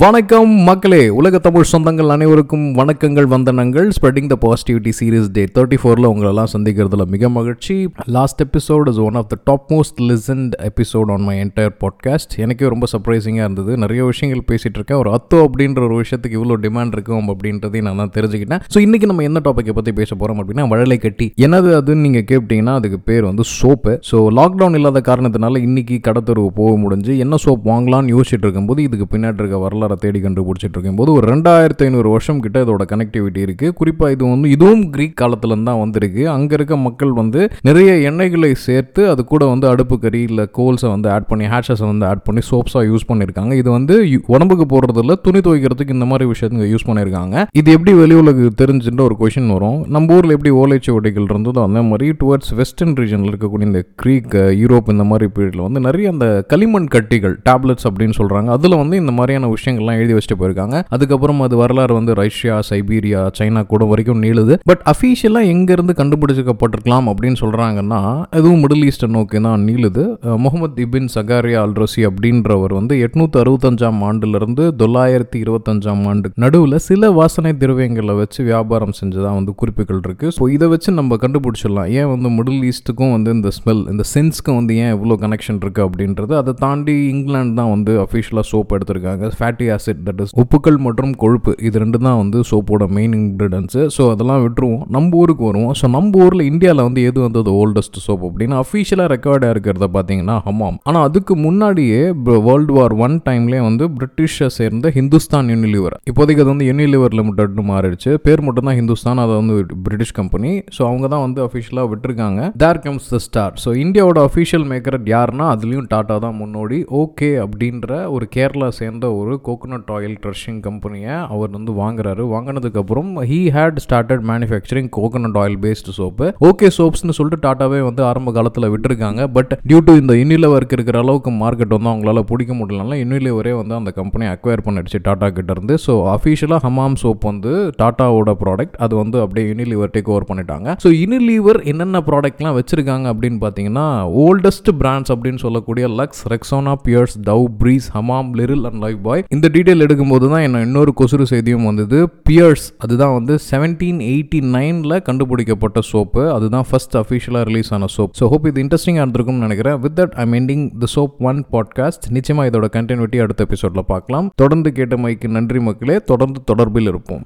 வணக்கம் மக்களே உலக தமிழ் சொந்தங்கள் அனைவருக்கும் வணக்கங்கள் வந்தனங்கள். Spreading the positivity series day thirty ஃபோரில் உங்களெல்லாம் சந்திக்கிறதுல மிக மகிழ்ச்சி. Last episode is one of the top most listened episode on my entire podcast எனக்கே ரொம்ப சர்ப்ரைசிங்காக இருந்தது. நிறைய விஷயங்கள் பேசிகிட்டு இருக்கேன். ஒரு அத்தோ அப்படின்ற ஒரு விஷயத்துக்கு இவ்வளோ டிமாண்ட் இருக்கும் அப்படின்றதையும் நான் தான் தெரிஞ்சுக்கிட்டேன். ஸோ இன்றைக்கி நம்ம என்ன டாப்பிக்கை பற்றி பேச போகிறோம் அப்படின்னா வழலை கட்டி. என்னது அதுன்னு நீங்கள் கேட்டிங்கன்னா அதுக்கு பேர் வந்து சோப்பு. ஸோ லாக்டவுன் இல்லாத காரணத்தினால இன்றைக்கி கடத்தருவு போக முடிஞ்சு என்ன சோப் வாங்கலாம்னு யோசிச்சுட்டு இருக்கும்போது இதுக்கு பின்னாடி இருக்க வரலாறை தேடி கண்டுபிடிச்சிட்டு இருக்கும்போது ஒரு ரெண்டாயிரத்து ஐநூறு வருஷம் கிட்ட இதோட கனெக்டிவிட்டி இருக்குது குறிப்பாக இது வந்து இதுவும் கிரீக் காலத்துலேருந்து தான் வந்திருக்கு. அங்கே இருக்க மக்கள் வந்து நிறைய எண்ணெய்களை சேர்த்து அது கூட வந்து அடுப்பு கறி இல்லை கோல்ஸை வந்து ஆட் பண்ணி ஹேஷஸை வந்து ஆட் பண்ணி சோப்ஸாக யூஸ் பண்ணியிருக்காங்க. இது வந்து உடம்புக்கு போடுறதில்ல துணி துவைக்கிறதுக்கு இந்த மாதிரி விஷயத்துக்கு யூஸ் பண்ணியிருக்காங்க. இது எப்படி வெளி உலகு தெரிஞ்சுன்ற ஒரு கொஷின் வரும். நம்ம ஊரில் எப்படி ஓலைச்சுவடிகள் இருந்ததோ அந்த மாதிரி டுவர்ட்ஸ் வெஸ்டர்ன் ரீஜனில் இருக்கக்கூடிய இந்த கிரீக் யூரோப் இந்த மாதிரி பீரியடில் வந்து நிறைய அந்த களிமண் கட்டிகள் டேப்லெட்ஸ் அப்படின்னு சொல்கிறாங்க அதில் வந்து இந்த மாதிரியான விஷயம் விஷயங்கள்லாம் எழுதி வச்சுட்டு போயிருக்காங்க. அதுக்கப்புறம் அது வரலாறு வந்து ரஷ்யா சைபீரியா சைனா கூட வரைக்கும் நீளுது. பட் அஃபீஷியலாக எங்கேருந்து கண்டுபிடிச்சிக்கப்பட்டிருக்கலாம் அப்படின்னு சொல்கிறாங்கன்னா எதுவும் மிடில் ஈஸ்டை நோக்கி தான் நீளுது. முகமது இபின் சகாரியா அல்ரோசி அப்படின்றவர் வந்து எட்நூத்தி அறுபத்தஞ்சாம் ஆண்டுலேருந்து தொள்ளாயிரத்தி இருபத்தஞ்சாம் ஆண்டு நடுவில் சில வாசனை திரவியங்களை வச்சு வியாபாரம் செஞ்சதாக வந்து குறிப்புகள் இருக்கு. ஸோ இதை வச்சு நம்ம கண்டுபிடிச்சிடலாம். ஏன் வந்து மிடில் ஈஸ்ட்டுக்கும் வந்து இந்த ஸ்மெல் இந்த சென்ஸ்க்கும் வந்து ஏன் இவ்வளோ கனெக்ஷன் இருக்குது அப்படின்றது அதை தாண்டி இங்கிலாந்து தான் வந்து அஃபிஷியலாக சோப் எடுத்திருக்காங்க. ஃபேட்டி ஆசிட் தட் இஸ் உப்புக்கள் மற்றும் கொழுப்பு இது ரெண்டு தான் வந்து சோப்போட மெயின் இன்க்ரீடியன்ஸு ஸோ அதெல்லாம் விட்டுருவோம். நம்ம ஊருக்கு வருவோம். ஸோ நம்ம ஊரில் இந்தியாவில் வந்து எது வந்து ஓல்டஸ்ட் சோப் அப்படின்னு அஃபிஷியலாக ரெக்கார்டாக இருக்கிறத பார்த்தீங்கன்னா ஹமாம் ஆனால் அதுக்கு முன்னாடியே வேர்ல்டு வார் ஒன் டைம்லேயே வந்து பிரிட்டிஷை சேர்ந்த ஹிந்துஸ்தான் யூனிலிவர் இப்போதைக்கு அது வந்து யூனிலிவர் லிமிடெட்னு மாறிடுச்சு. பேர் மட்டும்தான் ஹிந்துஸ்தான் அதை வந்து பிரிட்டிஷ் கம்பெனி ஸோ அவங்க தான் வந்து அஃபிஷியலாக விட்டுருக்காங்க. There comes the star so இந்தியாவோட அஃபிஷியல் மேக்கர் யாருன்னா அதுலேயும் டாட்டா தான் முன்னோடி. ஓகே அப்படின்ற ஒரு கேரளா சேர்ந்த ஒரு கோகோனட் ஆயில் க்ரஷிங் கம்பெனியை அவர் வந்து வாங்குறாரு. வாங்கினதுக்கப்புறம் he had started manufacturing coconut oil based soap okay சோப்ஸ்னு சொல்லிட்டு டாட்டாவே வந்து ஆரம்ப காலத்தில் விட்டுருக்காங்க. பட் டியூ டு இந்த இன்னிலவருக்கு இருக்கிற அளவுக்கு மார்க்கெட் வந்து அவங்களால பிடிக்க முடியலனால இன்னிலவரே வந்து அந்த கம்பெனி அக்வயர் பண்ணிடுச்சு டாட்டா கிட்ட இருந்து. ஸோ அஃபிஷியலாக ஹமாம் சோப் வந்து டாட்டாவோட ப்ராடக்ட் அது வந்து அப்படியே யூனிலிவர் டேக் ஓவர் பண்ணிட்டாங்க. ஸோ யூனிலிவர் என்னென்ன ப்ராடக்ட்லாம் வச்சிருக்காங்க அப்படின்னு பார்த்தீங்கன்னா ஓல்டஸ்ட் பிராண்ட்ஸ் அப்படின்னு சொல்லக்கூடிய Lux Rexona Pears Dove Breeze Hamam Liril and Lifebuoy இந்த டீட்டெயில் எடுக்கும்போது தான் என்ன இன்னொரு கொசுறு செய்தியும் வந்தது. பியர்ஸ் அதுதான் வந்து செவன்டீன் எயிட்டி நைனில் கண்டுபிடிக்கப்பட்ட சோப்பு அதுதான் ஃபஸ்ட் அஃபிஷியலாக ரிலீஸ் ஆன சோப் ஸோ ஹோப் இது இன்ட்ரெஸ்டிங்காக இருந்திருக்கும்னு நினைக்கிறேன். With that I'm ending the soap one podcast நிச்சயமாக இதோட கண்டினியூட்டி அடுத்த எபிசோடில் பார்க்கலாம். தொடர்ந்து கேட்ட மைக்கு நன்றி மக்களே. தொடர்ந்து தொடர்பில் இருப்போம்.